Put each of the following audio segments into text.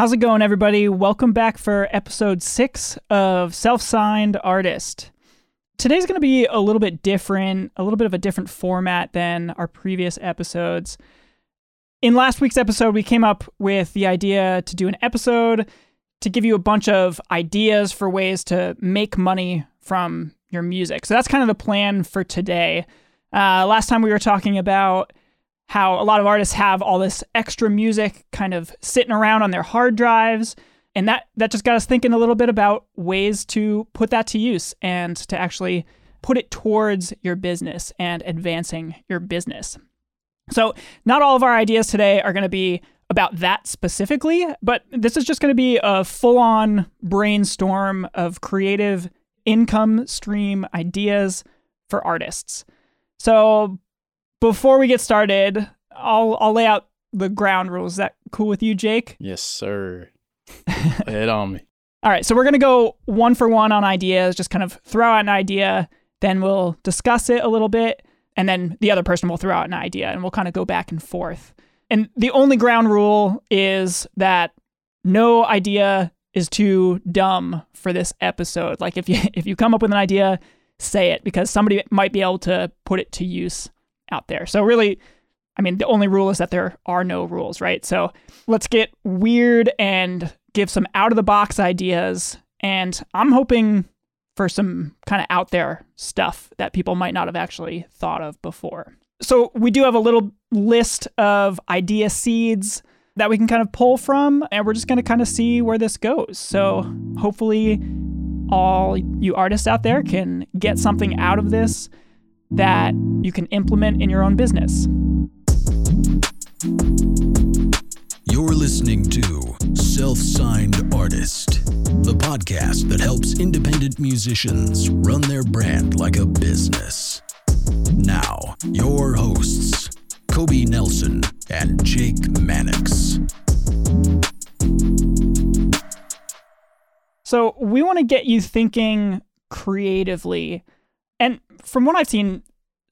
How's it going, everybody? Welcome back for episode six of Self Signed Artist. Today's going to be a little bit different, a little bit of a different format than our previous episodes. In last week's episode, we came up with the idea to do an episode to give you a bunch of ideas for ways to make money from your music. So that's kind of the plan for today. Uh, last time we were talking about how a lot of artists have all this extra music kind of sitting around on their hard drives. And that, that just got us thinking a little bit about ways to put that to use and to actually put it towards your business and advancing your business. So, not all of our ideas today are going to be about that specifically, but this is just going to be a full on brainstorm of creative income stream ideas for artists. So, before we get started, I'll I'll lay out the ground rules. Is that cool with you, Jake? Yes, sir. Lay it on me. All right, so we're gonna go one for one on ideas. Just kind of throw out an idea, then we'll discuss it a little bit, and then the other person will throw out an idea, and we'll kind of go back and forth. And the only ground rule is that no idea is too dumb for this episode. Like if you if you come up with an idea, say it because somebody might be able to put it to use out there. So really, I mean, the only rule is that there are no rules, right? So let's get weird and give some out of the box ideas. And I'm hoping for some kind of out there stuff that people might not have actually thought of before. So we do have a little list of idea seeds that we can kind of pull from, and we're just going to kind of see where this goes. So hopefully, all you artists out there can get something out of this that you can implement in your own business. You're listening to Self Signed Artist, the podcast that helps independent musicians run their brand like a business. Now, your hosts, Kobe Nelson and Jake Mannix. So, we want to get you thinking creatively. And from what I've seen,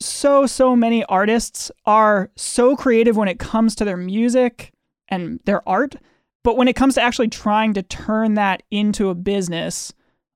so, so many artists are so creative when it comes to their music and their art. But when it comes to actually trying to turn that into a business,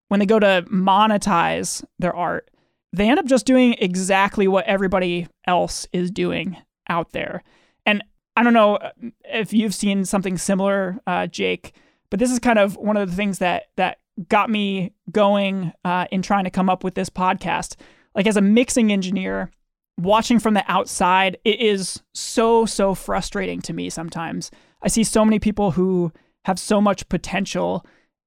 when they go to monetize their art, they end up just doing exactly what everybody else is doing out there. And I don't know if you've seen something similar, uh, Jake, but this is kind of one of the things that that got me going uh, in trying to come up with this podcast. Like as a mixing engineer, watching from the outside, it is so so frustrating to me sometimes. I see so many people who have so much potential,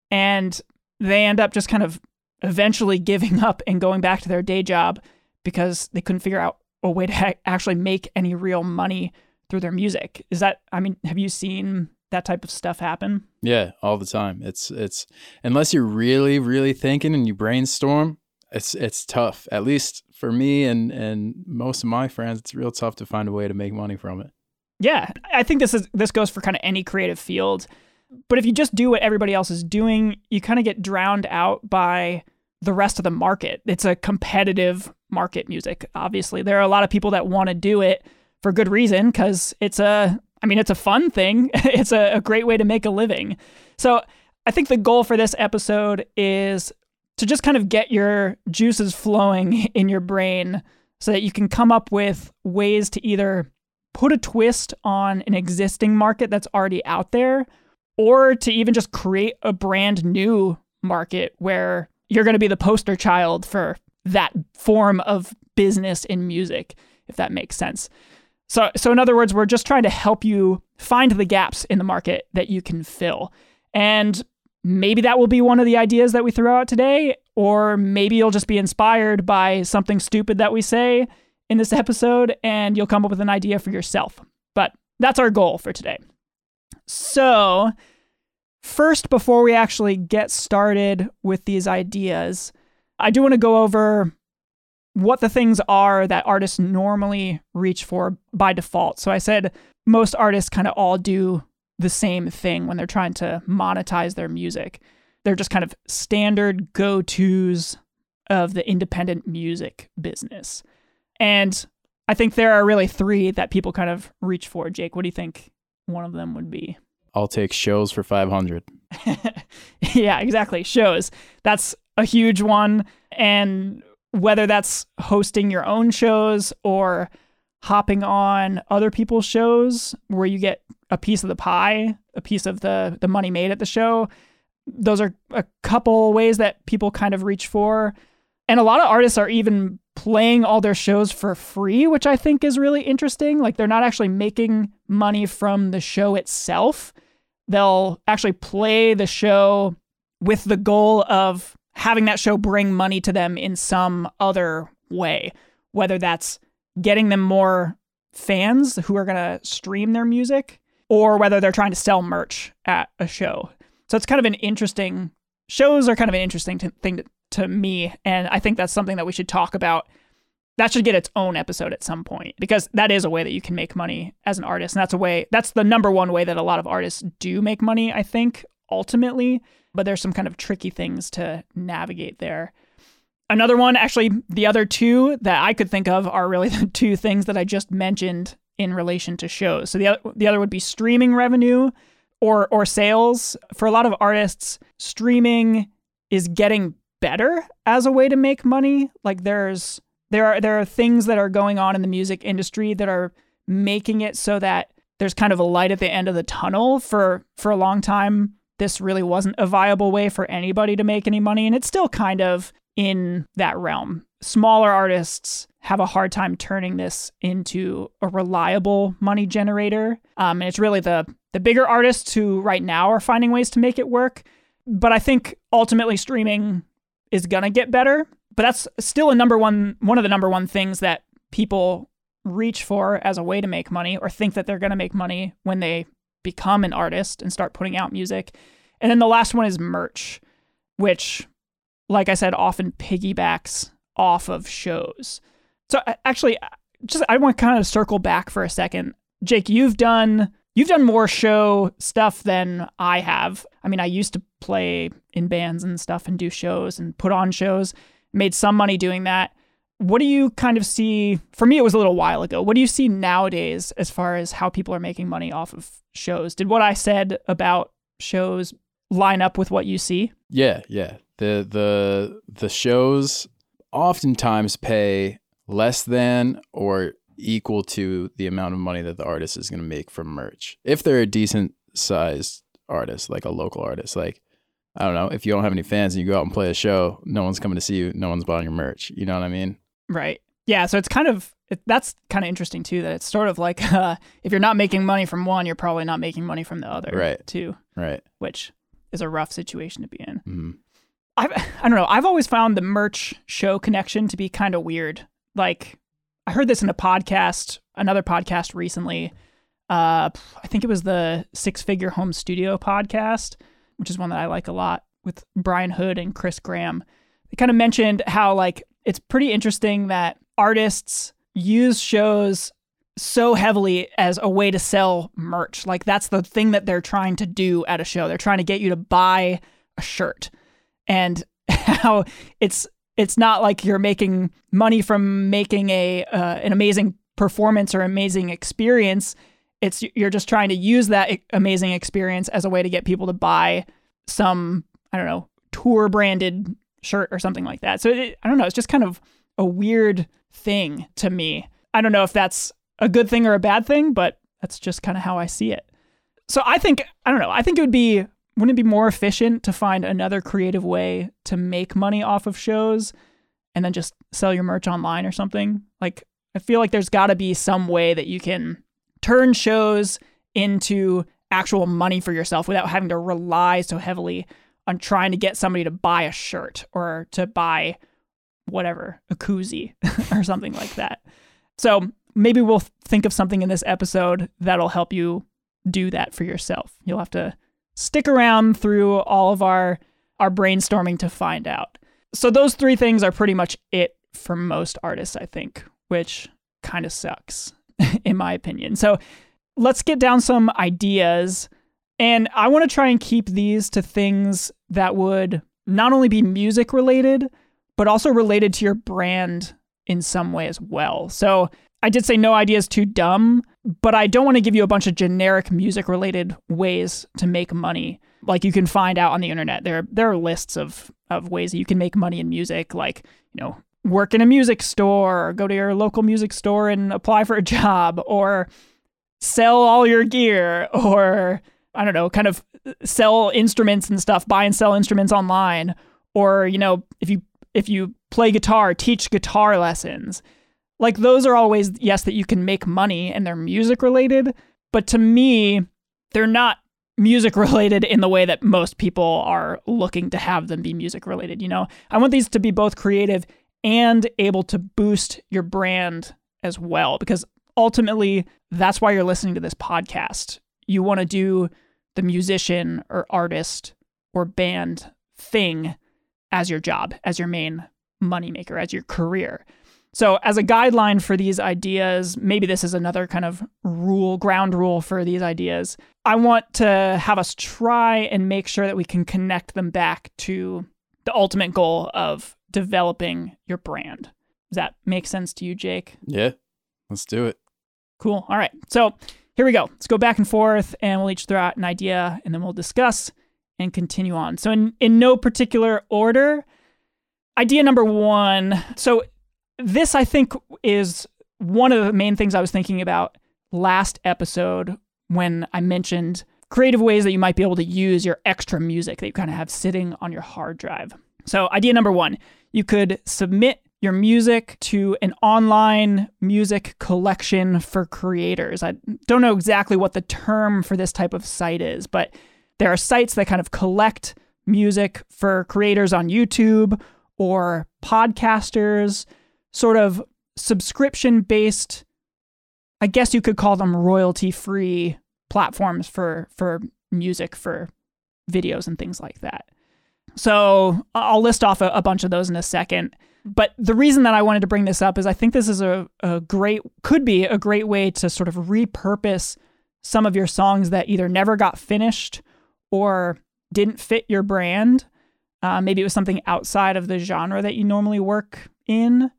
and they end up just kind of eventually giving up and going back to their day job because they couldn't figure out a way to ha- actually make any real money through their music. Is that I mean, have you seen that type of stuff happen? Yeah, all the time. It's it's unless you're really really thinking and you brainstorm, it's it's tough. At least for me and and most of my friends, it's real tough to find a way to make money from it. Yeah, I think this is this goes for kind of any creative field. But if you just do what everybody else is doing, you kind of get drowned out by the rest of the market. It's a competitive market music. Obviously, there are a lot of people that want to do it for good reason because it's a I mean, it's a fun thing. it's a, a great way to make a living. So, I think the goal for this episode is to just kind of get your juices flowing in your brain so that you can come up with ways to either put a twist on an existing market that's already out there or to even just create a brand new market where you're going to be the poster child for that form of business in music if that makes sense. So so in other words, we're just trying to help you find the gaps in the market that you can fill. And maybe that will be one of the ideas that we throw out today or maybe you'll just be inspired by something stupid that we say in this episode and you'll come up with an idea for yourself. But that's our goal for today. So, first, before we actually get started with these ideas, I do want to go over what the things are that artists normally reach for by default. So, I said most artists kind of all do the same thing when they're trying to monetize their music. They're just kind of standard go tos of the independent music business. And I think there are really three that people kind of reach for. Jake, what do you think one of them would be? I'll take shows for 500. yeah, exactly. Shows. That's a huge one. And whether that's hosting your own shows or hopping on other people's shows where you get a piece of the pie, a piece of the the money made at the show. Those are a couple ways that people kind of reach for. And a lot of artists are even playing all their shows for free, which I think is really interesting. Like they're not actually making money from the show itself. They'll actually play the show with the goal of having that show bring money to them in some other way, whether that's getting them more fans who are going to stream their music or whether they're trying to sell merch at a show. So it's kind of an interesting shows are kind of an interesting t- thing to, to me and I think that's something that we should talk about. That should get its own episode at some point because that is a way that you can make money as an artist and that's a way that's the number one way that a lot of artists do make money, I think, ultimately, but there's some kind of tricky things to navigate there. Another one, actually, the other two that I could think of are really the two things that I just mentioned in relation to shows. So the other, the other would be streaming revenue or or sales. For a lot of artists, streaming is getting better as a way to make money. Like there's there are there are things that are going on in the music industry that are making it so that there's kind of a light at the end of the tunnel for for a long time this really wasn't a viable way for anybody to make any money and it's still kind of in that realm. Smaller artists have a hard time turning this into a reliable money generator. Um, and it's really the the bigger artists who right now are finding ways to make it work. But I think ultimately streaming is gonna get better. But that's still a number one one of the number one things that people reach for as a way to make money or think that they're gonna make money when they become an artist and start putting out music. And then the last one is merch, which like I said, often piggybacks off of shows. So actually, uh, just I want to kind of circle back for a second. Jake, you've done you've done more show stuff than I have. I mean, I used to play in bands and stuff and do shows and put on shows. Made some money doing that. What do you kind of see? For me, it was a little while ago. What do you see nowadays as far as how people are making money off of shows? Did what I said about shows line up with what you see? Yeah, yeah the the the shows oftentimes pay less than or equal to the amount of money that the artist is going to make from merch. If they're a decent sized artist, like a local artist, like I don't know, if you don't have any fans and you go out and play a show, no one's coming to see you, no one's buying your merch. You know what I mean? Right. Yeah. So it's kind of it, that's kind of interesting too. That it's sort of like uh, if you're not making money from one, you're probably not making money from the other. Right. Too. Right. Which is a rough situation to be in. Mm-hmm. I've, I don't know. I've always found the merch show connection to be kind of weird. Like, I heard this in a podcast, another podcast recently. Uh, I think it was the Six Figure Home Studio podcast, which is one that I like a lot with Brian Hood and Chris Graham. They kind of mentioned how, like, it's pretty interesting that artists use shows so heavily as a way to sell merch. Like, that's the thing that they're trying to do at a show. They're trying to get you to buy a shirt and how it's it's not like you're making money from making a uh, an amazing performance or amazing experience. It's you're just trying to use that amazing experience as a way to get people to buy some I don't know tour branded shirt or something like that. So it, I don't know. It's just kind of a weird thing to me. I don't know if that's a good thing or a bad thing, but that's just kind of how I see it. So I think I don't know. I think it would be wouldn't it be more efficient to find another creative way to make money off of shows and then just sell your merch online or something? Like, I feel like there's got to be some way that you can turn shows into actual money for yourself without having to rely so heavily on trying to get somebody to buy a shirt or to buy whatever, a koozie or something like that. So maybe we'll think of something in this episode that'll help you do that for yourself. You'll have to stick around through all of our our brainstorming to find out. So those three things are pretty much it for most artists, I think, which kind of sucks in my opinion. So let's get down some ideas and I want to try and keep these to things that would not only be music related, but also related to your brand in some way as well. So I did say no idea is too dumb, but I don't want to give you a bunch of generic music related ways to make money. Like you can find out on the internet. There there are lists of of ways that you can make money in music, like, you know, work in a music store, or go to your local music store and apply for a job, or sell all your gear, or I don't know, kind of sell instruments and stuff, buy and sell instruments online, or, you know, if you if you play guitar, teach guitar lessons like those are always yes, that you can make money and they're music related. But to me, they're not music related in the way that most people are looking to have them be music related. You know, I want these to be both creative and able to boost your brand as well, because ultimately that's why you're listening to this podcast. You want to do the musician or artist or band thing as your job, as your main moneymaker, as your career. So, as a guideline for these ideas, maybe this is another kind of rule, ground rule for these ideas. I want to have us try and make sure that we can connect them back to the ultimate goal of developing your brand. Does that make sense to you, Jake? Yeah, let's do it. Cool. All right. So, here we go. Let's go back and forth and we'll each throw out an idea and then we'll discuss and continue on. So, in, in no particular order, idea number one. So, this, I think, is one of the main things I was thinking about last episode when I mentioned creative ways that you might be able to use your extra music that you kind of have sitting on your hard drive. So, idea number one you could submit your music to an online music collection for creators. I don't know exactly what the term for this type of site is, but there are sites that kind of collect music for creators on YouTube or podcasters sort of subscription based I guess you could call them royalty free platforms for for music for videos and things like that. So I'll list off a, a, bunch of those in a second. But the reason that I wanted to bring this up is I think this is a, a great, could be a great way to sort of repurpose some of your songs that either never got finished or didn't fit your brand. Uh, maybe it was something outside of the genre that you normally work in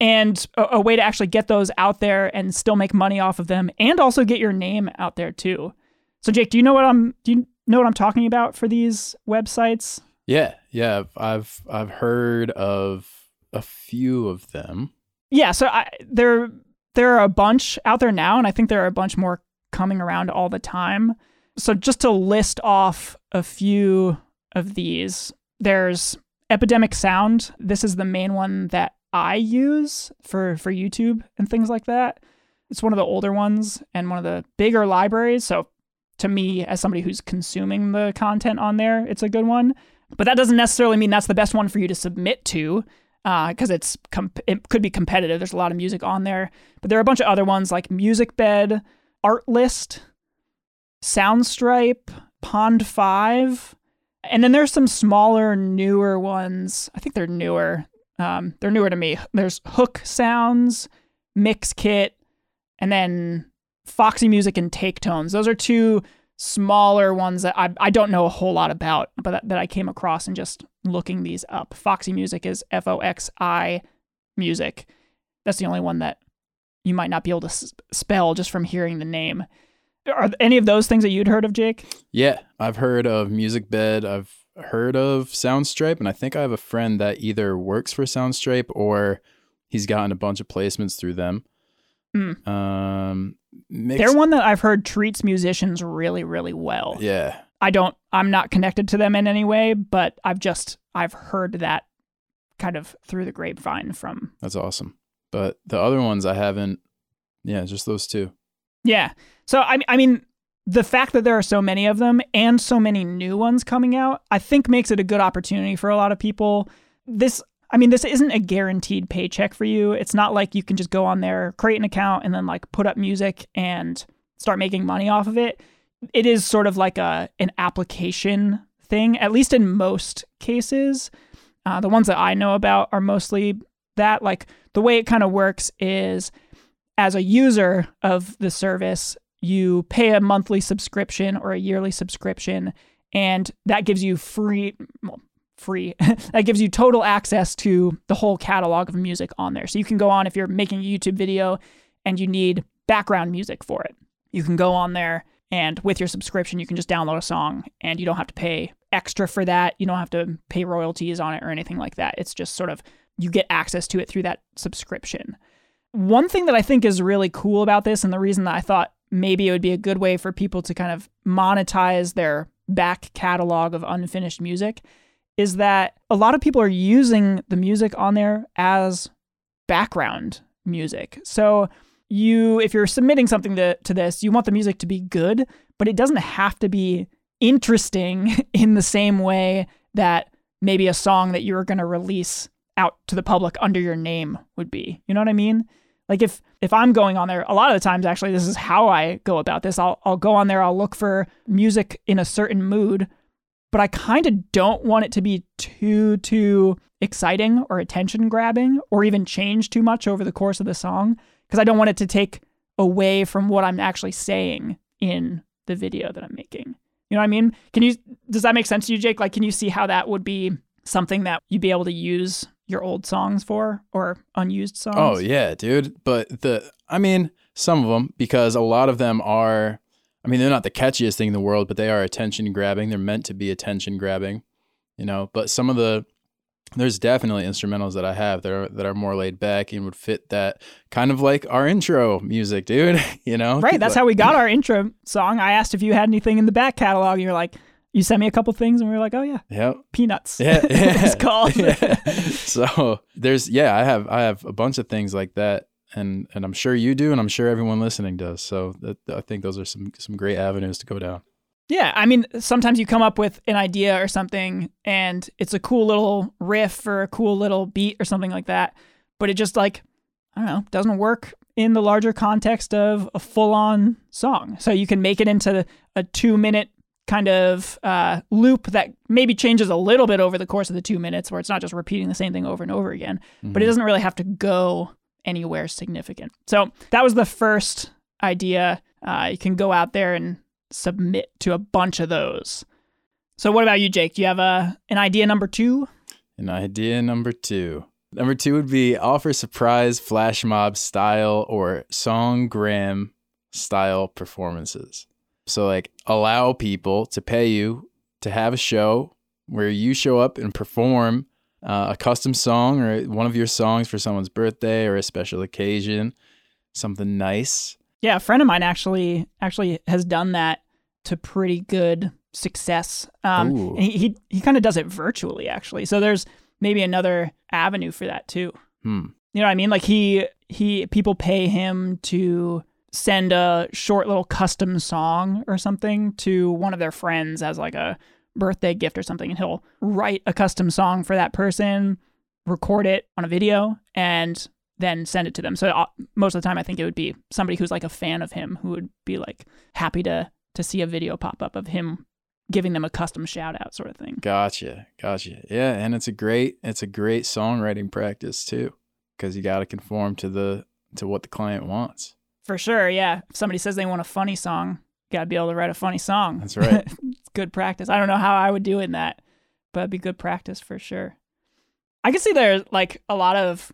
and a, a, way to actually get those out there and still make money off of them and also get your name out there too. So Jake, do you know what I'm do you know what I'm talking about for these websites? Yeah, yeah, I've I've heard of a few of them. Yeah, so I, there there are a bunch out there now and I think there are a bunch more coming around all the time. So just to list off a few of these, there's Epidemic Sound. This is the main one that I use for for YouTube and things like that. It's one of the older ones and one of the bigger libraries. So to me, as somebody who's consuming the content on there, it's a good one. But that doesn't necessarily mean that's the best one for you to submit to, because uh, it's comp- it could be competitive. There's a lot of music on there, but there are a bunch of other ones like MusicBed, Artlist, Soundstripe, Pond5, and then there's some smaller, newer ones. I think they're newer um, they're newer to me. There's Hook Sounds, Mixkit, and then Foxi Music and Take Tones. Those are two smaller ones that I, I don't know a whole lot about, but that, that I came across in just looking these up. Foxi Music is F O X I Music. That's the only one that you might not be able to s- spell just from hearing the name. Are any of those things that you'd heard of, Jake? Yeah, I've heard of Music Bed. I've heard of Soundstripe, and I think I have a friend that either works for Soundstripe or he's gotten a bunch of placements through them. Mm. Um, mixed... They're one that I've heard treats musicians really, really well. Yeah. I don't. I'm not connected to them in any way, but I've just I've heard that kind of through the grapevine from. That's awesome. But the other ones I haven't. Yeah, just those two. Yeah. So I I mean the fact that there are so many of them and so many new ones coming out, I think makes it a good opportunity for a lot of people. This I mean, this isn't a guaranteed paycheck for you. It's not like you can just go on there, create an account, and then like put up music and start making money off of it. It is sort of like a an application thing, at least in most cases. Uh, the ones that I know about are mostly that. Like the way it kind of works is as a user of the service, you pay a monthly subscription or a yearly subscription, and that gives you free, well, free, that gives you total access to the whole catalog of music on there. So you can go on if you're making a YouTube video and you need background music for it. You can go on there and with your subscription, you can just download a song and you don't have to pay extra for that. You don't have to pay royalties on it or anything like that. It's just sort of you get access to it through that subscription. One thing that I think is really cool about this, and the reason that I thought maybe it would be a good way for people to kind of monetize their back catalog of unfinished music, is that a lot of people are using the music on there as background music. So you if you're submitting something to, to this, you want the music to be good, but it doesn't have to be interesting in the same way that maybe a song that you're going to release out to the public under your name would be. You know what I mean? Like if if I'm going on there, a lot of the times actually this is how I go about this. I'll I'll go on there, I'll look for music in a certain mood, but I kind of don't want it to be too too exciting or attention grabbing or even change too much over the course of the song because I don't want it to take away from what I'm actually saying in the video that I'm making. You know what I mean? Can you does that make sense to you, Jake? Like can you see how that would be something that you'd be able to use your old songs for or unused songs? Oh yeah, dude. But the I mean, some of them because a lot of them are I mean, they're not the catchiest thing in the world, but they are attention grabbing. They're meant to be attention grabbing, you know. But some of the there's definitely instrumentals that I have that are that are more laid back and would fit that kind of like our intro music, dude. you know, right? That's how we got our intro song. I asked if you had anything in the back catalog, and you're like, you sent me a couple things, and we were like, oh yeah, yeah, peanuts. Yeah, yeah. it's called. yeah. So there's yeah, I have I have a bunch of things like that, and and I'm sure you do, and I'm sure everyone listening does. So that, I think those are some some great avenues to go down. Yeah, I mean, sometimes you come up with an idea or something and it's a cool little riff or a cool little beat or something like that, but it just like, I don't know, doesn't work in the larger context of a full on song. So you can make it into a two minute kind of uh, loop that maybe changes a little bit over the course of the two minutes where it's not just repeating the same thing over and over again, mm-hmm. but it doesn't really have to go anywhere significant. So that was the first idea. Uh, you can go out there and submit to a bunch of those. So what about you, Jake? Do you have a an idea number two? An idea number two. Number two would be offer surprise flash mob style or songgram style performances. So like allow people to pay you to have a show where you show up and perform uh, a custom song or one of your songs for someone's birthday or a special occasion, something nice. Yeah, a friend of mine actually actually has done that to pretty good success. Um, he he, he kind of does it virtually actually. So there's maybe another avenue for that too. Hmm. You know what I mean? Like he he people pay him to send a short little custom song or something to one of their friends as like a birthday gift or something and he'll write a custom song for that person, record it on a video and then send it to them. So uh, most of the time, I think it would be somebody who's like a fan of him who would be like happy to to see a video pop up of him giving them a custom shout out sort of thing. Gotcha, gotcha. Yeah, and it's a great it's a great songwriting practice too, because you got to conform to the to what the client wants. For sure, yeah. If somebody says they want a funny song, you got to be able to write a funny song. That's right. good practice. I don't know how I would do in that, but it'd be good practice for sure. I can see there's like a lot of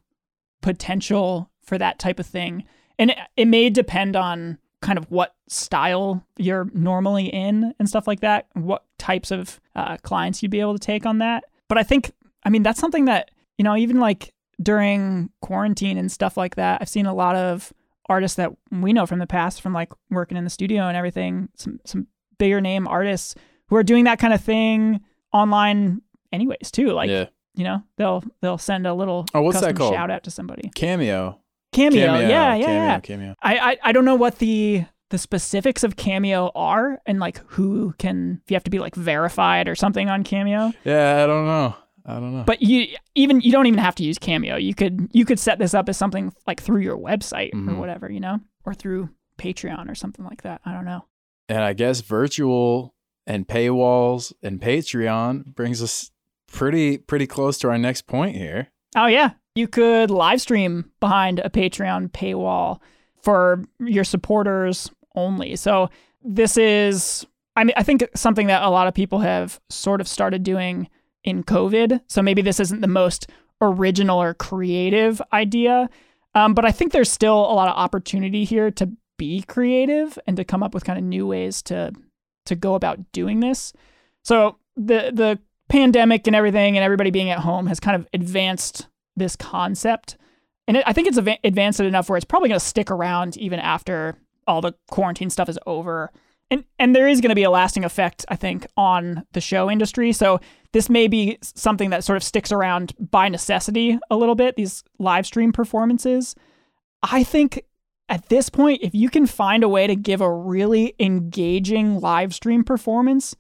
potential for that type of thing. And it, it may depend on kind of what style you're normally in and stuff like that, what types of uh, clients you'd be able to take on that. But I think, I mean, that's something that, you know, even like during quarantine and stuff like that, I've seen a lot of artists that we know from the past, from like working in the studio and everything, some, some bigger name artists who are doing that kind of thing online anyways too. Like, yeah. you know, they'll, they'll send a little oh, what's that called? shout out to somebody. Cameo. Cameo. Cameo. Yeah, yeah, cameo, yeah. Cameo. I, I I don't know what the the specifics of Cameo are and like who can if you have to be like verified or something on Cameo. Yeah, I don't know. I don't know. But you even you don't even have to use Cameo. You could you could set this up as something like through your website mm-hmm. or whatever, you know, or through Patreon or something like that. I don't know. And I guess virtual and paywalls and Patreon brings us pretty pretty close to our next point here. Oh yeah, you could live stream behind a Patreon paywall for your supporters only. So this is I mean I think something that a lot of people have sort of started doing in COVID. So maybe this isn't the most original or creative idea, Um, but I think there's still a lot of opportunity here to be creative and to come up with kind of new ways to to go about doing this. So the the pandemic and everything and everybody being at home has kind of advanced this concept. And it, I think it's av- advanced it enough where it's probably going to stick around even after all the quarantine stuff is over. And and there is going to be a lasting effect I think on the show industry. So this may be something that sort of sticks around by necessity a little bit these live stream performances. I think at this point if you can find a way to give a really engaging live stream performance,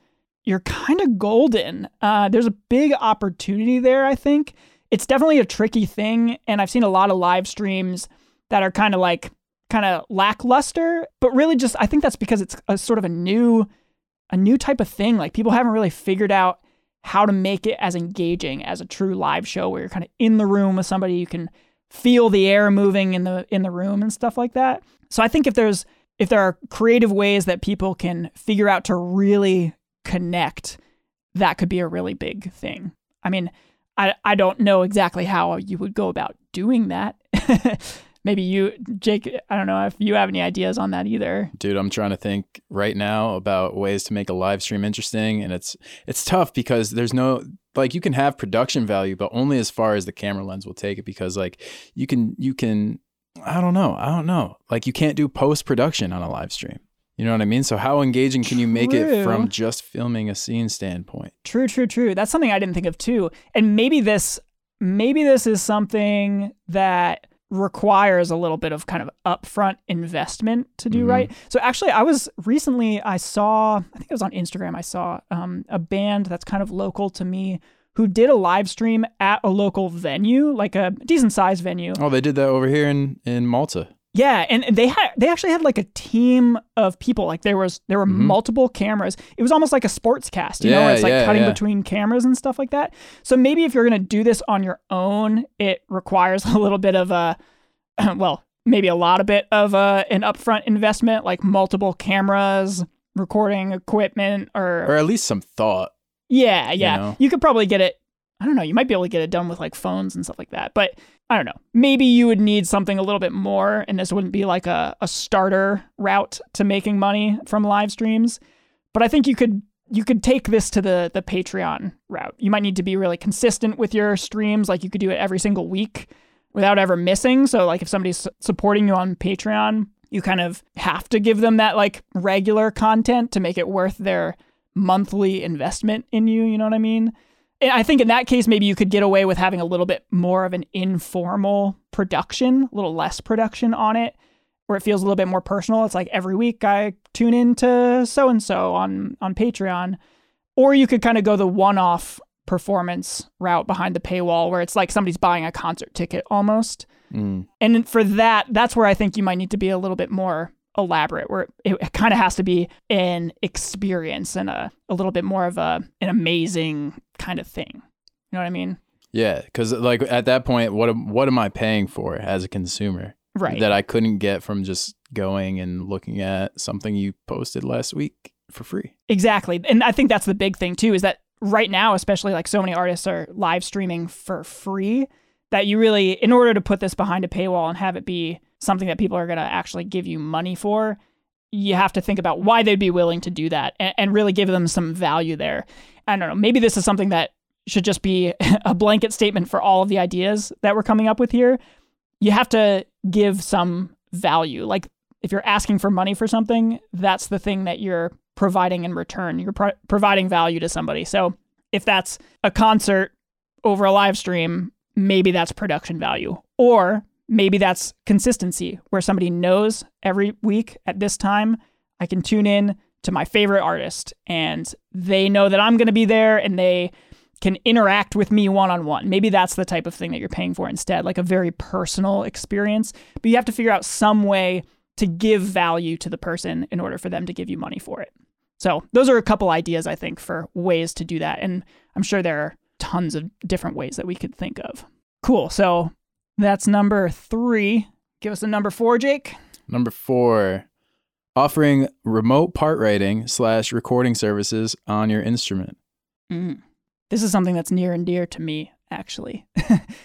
you're kind of golden. Uh, there's a big opportunity there, I think. It's definitely a tricky thing, and I've seen a lot of live streams that are kind of like kind of lackluster, but really just I think that's because it's a sort of a new a new type of thing. Like people haven't really figured out how to make it as engaging as a true live show where you're kind of in the room with somebody you can feel the air moving in the in the room and stuff like that. So I think if there's if there are creative ways that people can figure out to really connect, that could be a really big thing. I mean, I I don't know exactly how you would go about doing that. Maybe you, Jake, I don't know if you have any ideas on that either. Dude, I'm trying to think right now about ways to make a live stream interesting and it's it's tough because there's no like you can have production value but only as far as the camera lens will take it because like you can you can I don't know. I don't know. Like you can't do post production on a live stream. You know what I mean? So how engaging can you make it from just filming a scene standpoint? True, true, true. That's something I didn't think of too. And maybe this maybe this is something that requires a little bit of kind of upfront investment to do Mhm. right. So actually I was recently I saw I think it was on Instagram I saw um, a band that's kind of local to me who did a live stream at a local venue, like a decent sized venue. Oh, they did that over here in in Malta. Yeah, and they had they actually had like a team of people. Like there was there were Mhm. multiple cameras. It was almost like a sports cast, you know, where it's like yeah, cutting yeah. between cameras and stuff like that. So maybe if you're gonna do this on your own, it requires a little bit of a well, maybe a lot of bit of a an upfront investment, like multiple cameras, recording equipment, or, Or at least some thought. yeah, yeah. know? You could probably get it. I don't know. You might be able to get it done with like phones and stuff like that. But I don't know. Maybe you would need something a little bit more, and this wouldn't be like a, a starter route to making money from live streams. But I think you could you could take this to the the Patreon route. You might need to be really consistent with your streams. Like you could do it every single week without ever missing. So like if somebody's supporting you on Patreon, you kind of have to give them that like regular content to make it worth their monthly investment in you. You know what I mean? And I think in that case, maybe you could get away with having a little bit more of an informal production, a little less production on it, where it feels a little bit more personal. It's like every week I tune in to so and so on on Patreon, or you could kind of go the one-off performance route behind the paywall, where it's like somebody's buying a concert ticket almost. Mm. And for that, that's where I think you might need to be a little bit more elaborate, where it, it kind of has to be an experience and a, a little bit more of a an amazing kind of thing. You know what I mean? Yeah, because like at that point, what am, what am I paying for as a consumer Right. that I couldn't get from just going and looking at something you posted last week for free? Exactly. And I think that's the big thing too is that right now, especially like so many artists are live streaming for free, that you really, in order to put this behind a paywall and have it be something that people are going to actually give you money for, you have to think about why they'd be willing to do that and, and really give them some value there. I don't know. Maybe this is something that should just be a blanket statement for all of the ideas that we're coming up with here. You have to give some value. Like if you're asking for money for something, that's the thing that you're providing in return. You're pro- providing value to somebody. So if that's a concert over a live stream, maybe that's production value. Or maybe that's consistency, where somebody knows every week at this time, I can tune in to my favorite artist and they know that I'm going to be there and they can interact with me one on one. Maybe that's the type of thing that you're paying for instead, like a very personal experience. But you have to figure out some way to give value to the person in order for them to give you money for it. So, those are a couple ideas I think for ways to do that. And I'm sure there are tons of different ways that we could think of. Cool. So, that's number three. Give us a number four, Jake. Number four, offering remote part writing slash recording services on your instrument. Mm. This is something that's near and dear to me. actually,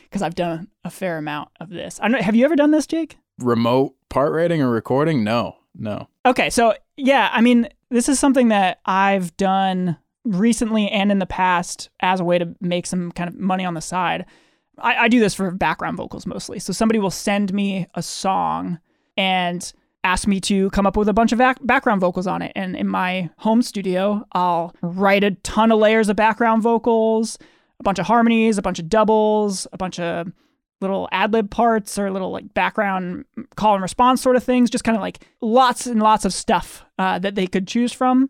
because I've done a fair amount of this. I don't. Have you ever done this, Jake? Remote part writing or recording? No, no. Okay, so yeah, I mean, this is something that I've done recently and in the past as a way to make some kind of money on the side. I, I do this for background vocals mostly. So somebody will send me a song and ask me to come up with a bunch of back- background vocals on it. And in my home studio, I'll write a ton of layers of background vocals, a bunch of harmonies, a bunch of doubles, a bunch of little ad lib parts or little like background call and response sort of things, just kind of like lots and lots of stuff uh, that they could choose from.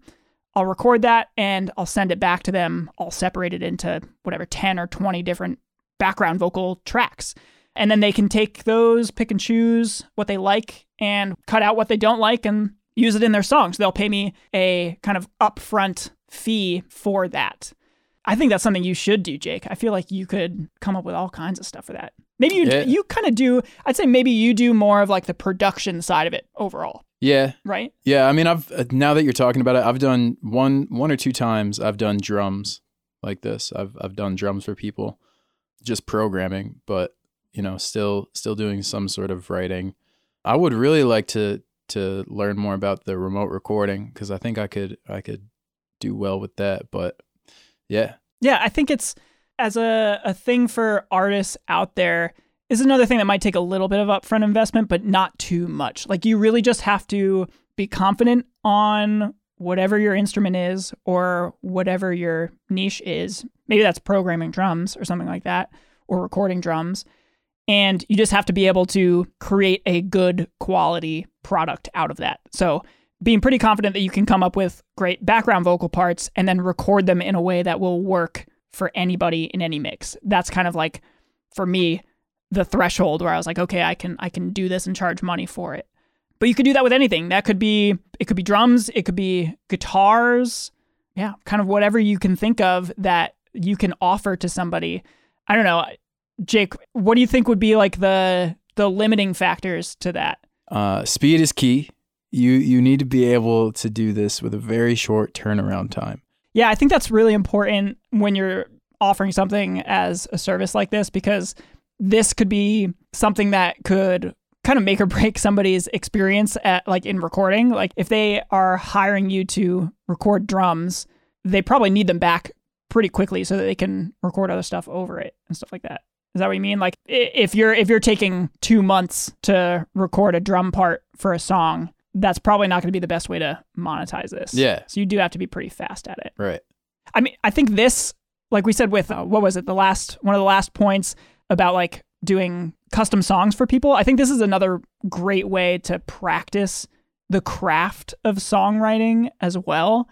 I'll record that and I'll send it back to them all separated into whatever 10 or 20 different background vocal tracks. And then they can take those, pick and choose what they like, and cut out what they don't like and use it in their songs. They'll pay me a kind of upfront fee for that. I think that's something you should do, Jake. I feel like you could come up with all kinds of stuff for that. Maybe you Yeah. you kind of do. I'd say maybe you do more of like the production side of it overall, Yeah, right? yeah. I mean, I've uh, now that you're talking about it, I've done one one or two times. I've done drums like this. I've I've done drums for people, just programming, but you know, still still doing some sort of writing. I would really like to to learn more about the remote recording because I think I could I could do well with that. But yeah, Yeah, I think it's as a, a thing for artists out there is another thing that might take a little bit of upfront investment, but not too much. Like you really just have to be confident on whatever your instrument is or whatever your niche is. Maybe that's programming drums or something like that, or recording drums. And you just have to be able to create a good quality product out of that. So being pretty confident that you can come up with great background vocal parts and then record them in a way that will work for anybody in any mix. That's kind of like for me the threshold where I was like, okay, I can I can do this and charge money for it. But you could do that with anything. That could be it could be drums, it could be guitars, yeah, kind of whatever you can think of that you can offer to somebody. I don't know, Jake, what do you think would be like the the limiting factors to that? uh, speed is key. You you need to be able to do this with a very short turnaround time. Yeah, I think that's really important when you're offering something as a service like this because this could be something that could kind of make or break somebody's experience at like in recording. Like if they are hiring you to record drums, they probably need them back pretty quickly so that they can record other stuff over it and stuff like that. Is that what you mean? Like if you're if you're taking 2 months to record a drum part for a song, that's probably not going to be the best way to monetize this. Yeah. So you do have to be pretty fast at it. Right. I mean, I think this, like we said with uh, what was it, the last one of the last points about like doing custom songs for people. I think this is another great way to practice the craft of songwriting as well,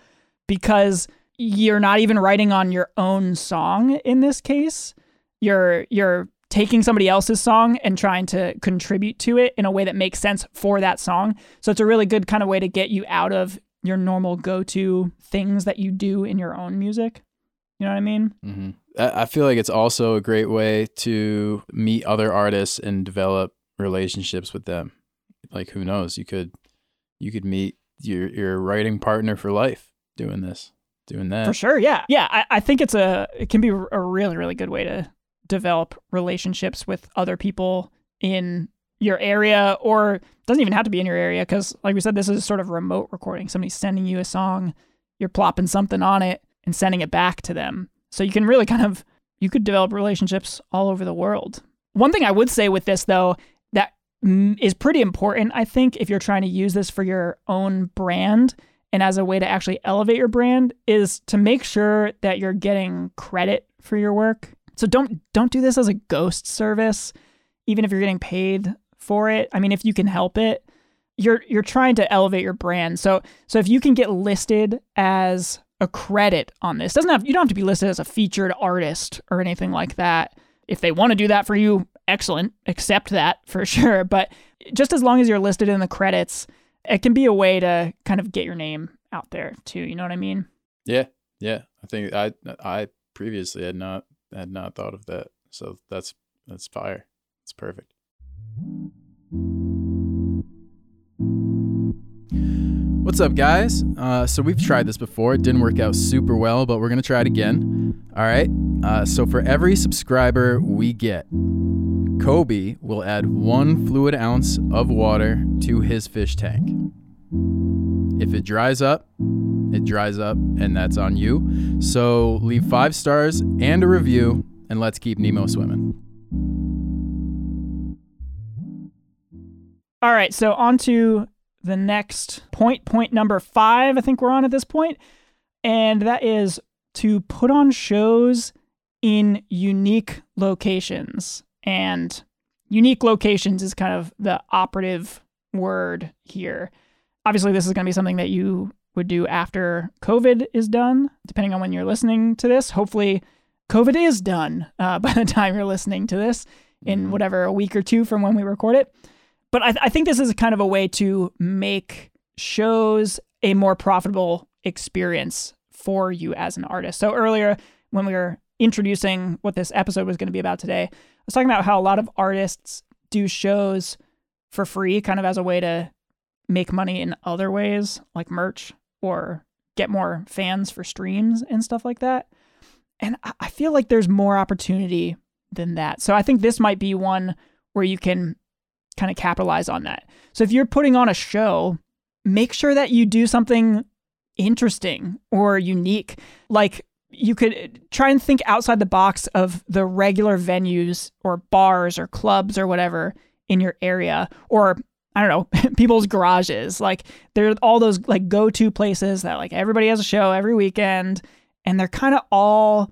because you're not even writing on your own song in this case. You're you're taking somebody else's song and trying to contribute to it in a way that makes sense for that song. So it's a really good kind of way to get you out of your normal go-to things that you do in your own music. You know what I mean? hmm I I feel like it's also a great way to meet other artists and develop relationships with them. Like who knows, you could you could meet your your writing partner for life doing this, doing that. For sure. Yeah. Yeah. I, I think it's a, it can be a really, really good way to develop relationships with other people in your area or doesn't even have to be in your area because like we said this is sort of remote recording somebody's sending you a song you're plopping something on it and sending it back to them so you can really kind of you could develop relationships all over the world one thing i would say with this though that mm, pretty important i think if you're trying to use this for your own brand and as a way to actually elevate your brand is to make sure that you're getting credit for your work so don't don't do this as a ghost service even if you're getting paid for it. I mean, if you can help it, you're you're trying to elevate your brand. So so if you can get listed as a credit on this, doesn't have you don't have to be listed as a featured artist or anything like that. If they want to do that for you, excellent. Accept that for sure. But just as long as you're listed in the credits, it can be a way to kind of get your name out there too. You know what I mean? Yeah, yeah. I think I I previously had not had not thought of that. So that's that's fire. It's perfect. What's up, guys? Uh, so we've tried this before. It didn't work out super well, but we're gonna try it again. All right. Uh, so for every subscriber we get, Kobe will add one fluid ounce of water to his fish tank. If it dries up, it dries up, and that's on you. So leave five stars and a review, and let's keep Nemo swimming. All right, so on to the next point, point number five, I think we're on at this point, and that is to put on shows in unique locations. And unique locations is kind of the operative word here. Obviously, this is going to be something that you would do after COVID is done, depending on when you're listening to this. Hopefully, COVID is done uh, by the time you're listening to this in Mhm. whatever, a week or two from when we record it. But I, I think this is kind of a way to make shows a more profitable experience for you as an artist. So earlier, when we were introducing what this episode was going to be about today, I was talking about how a lot of artists do shows for free, kind of as a way to make money in other ways, like merch or get more fans for streams and stuff like that. And I- I feel like there's more opportunity than that. So I think this might be one where you can kind of capitalize on that. So if you're putting on a show, make sure that you do something interesting or unique. Like you could eh, try and think outside the box of the regular venues or bars or clubs or whatever in your area or I don't know, people's garages. Like there are all those like go-to places that like everybody has a show every weekend and they're kind of all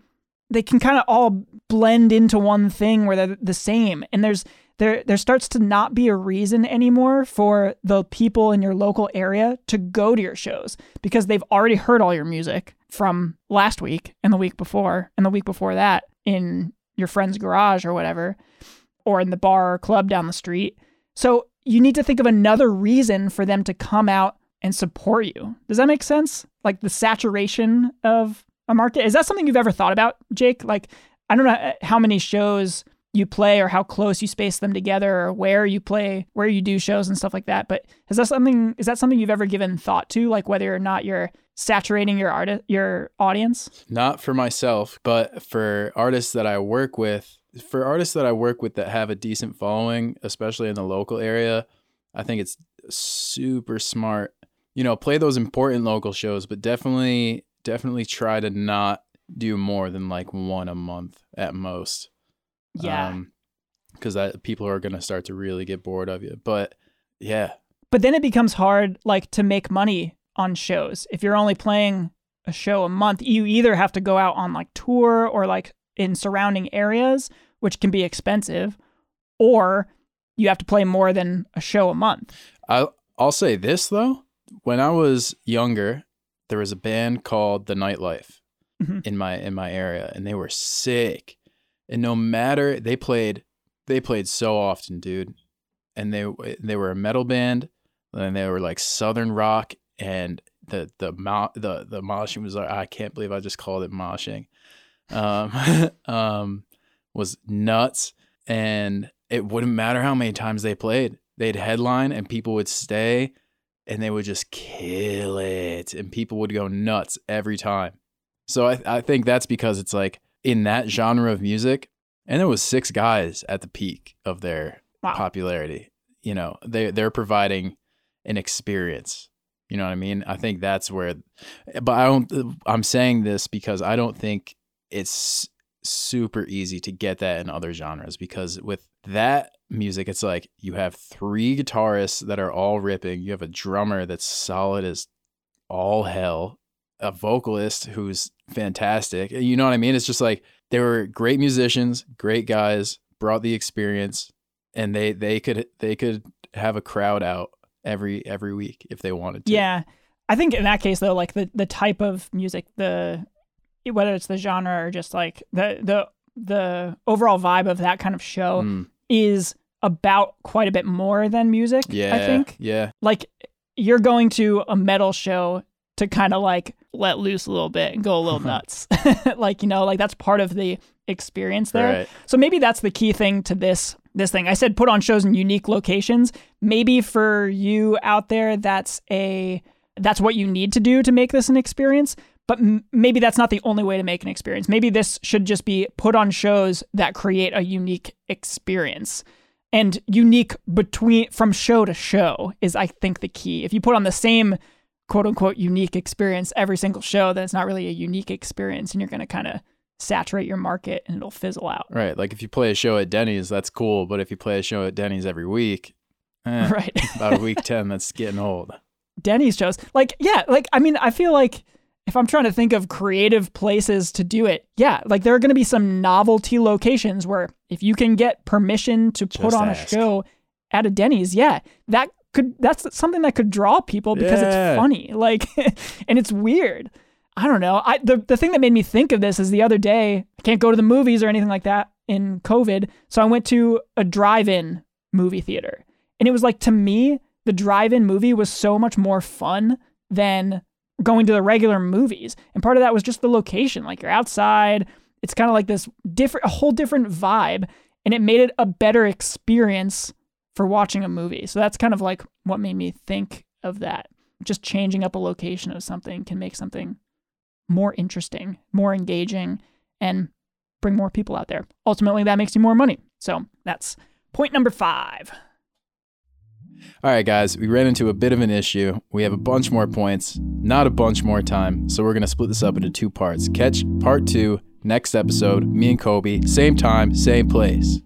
they can kind of all blend into one thing where they're the same. And there's there there starts to not be a reason anymore for the people in your local area to go to your shows because they've already heard all your music from last week and the week before and the week before that in your friend's garage or whatever or in the bar or club down the street. So you need to think of another reason for them to come out and support you. Does that make sense? Like the saturation of a market. Is that something you've ever thought about, Jake? Like I don't know uh, how many shows you play or how close you space them together or where you play, where you do shows and stuff like that. But is that something is that something you've ever given thought to like whether or not you're saturating your art your audience? Not for myself, but for artists that I work with. For artists that I work with that have a decent following, especially in the local area, I think it's super smart. You know, play those important local shows, but definitely, definitely try to not do more than like one a month at most. Yeah. because that people are gonna start to really get bored of you. But yeah, but then it becomes hard like to make money on shows. If you're only playing a show a month, you either have to go out on like tour or like in surrounding areas, which can be expensive, or you have to play more than a show a month. I I'll say this though. When I was younger, there was a band called The Nightlife Mhm. in my in my area, and they were sick. And no matter they played, they played so often, dude. And they they were a metal band, and they were like southern rock, and the the the the moshing was like I can't believe I just called it moshing. Um, um, was nuts, and it wouldn't matter how many times they played. They'd headline, and people would stay, and they would just kill it, and people would go nuts every time. So I I think that's because it's like in that genre of music, and there was six guys at the peak of their Wow. popularity. You know, they they're providing an experience. You know what I mean? I think that's where, but I don't. I'm saying this because I don't think it's super easy to get that in other genres because with that music, it's like you have three guitarists that are all ripping. You have a drummer that's solid as all hell, a vocalist who's fantastic. You know what I mean? It's just like they were great musicians, great guys, brought the experience, and they they could they could have a crowd out every every week if they wanted to. Yeah. I think in that case though, like the the type of music, the whether it's the genre or just like the the the overall vibe of that kind of show Mm, is about quite a bit more than music. yeah. I think Yeah. like you're going to a metal show to kind of like let loose a little bit and go a little nuts. like, you know, like that's part of the experience there. Right. So maybe that's the key thing to this this thing. I said put on shows in unique locations. Maybe for you out there that's a that's what you need to do to make this an experience. but m- maybe that's not the only way to make an experience. Maybe this should just be put on shows that create a unique experience. And unique between from show to show is I think the key. If you put on the same quote unquote unique experience every single show, then it's not really a unique experience and you're going to kind of saturate your market and it'll fizzle out. Right. Like if you play a show at Denny's, that's cool. But if you play a show at Denny's every week, eh, Right. about a week 10, that's getting old. Denny's shows. Like, yeah, like I mean, I feel like if I'm trying to think of creative places to do it, yeah, like there are going to be some novelty locations where if you can get permission to put on ask. a show at a Denny's, yeah, that could that's something that could draw people because Yeah. it's funny. Like and it's weird. I don't know. I the the thing that made me think of this is the other day, I can't go to the movies or anything like that in COVID, so I went to a drive-in movie theater. And it was like to me, the drive-in movie was so much more fun than going to the regular movies. And part of that was just the location. Like you're outside, it's kind of like this different a whole different vibe and it made it a better experience for watching a movie. So that's kind of like what made me think of that. Just changing up a location of something can make something more interesting, more engaging and bring more people out there. Ultimately that makes you more money. So that's point number 5. All right, guys, we ran into a bit of an issue. We have a bunch more points, not a bunch more time. So we're going to split this up into two parts. Catch part two next episode, me and Kobe, same time, same place.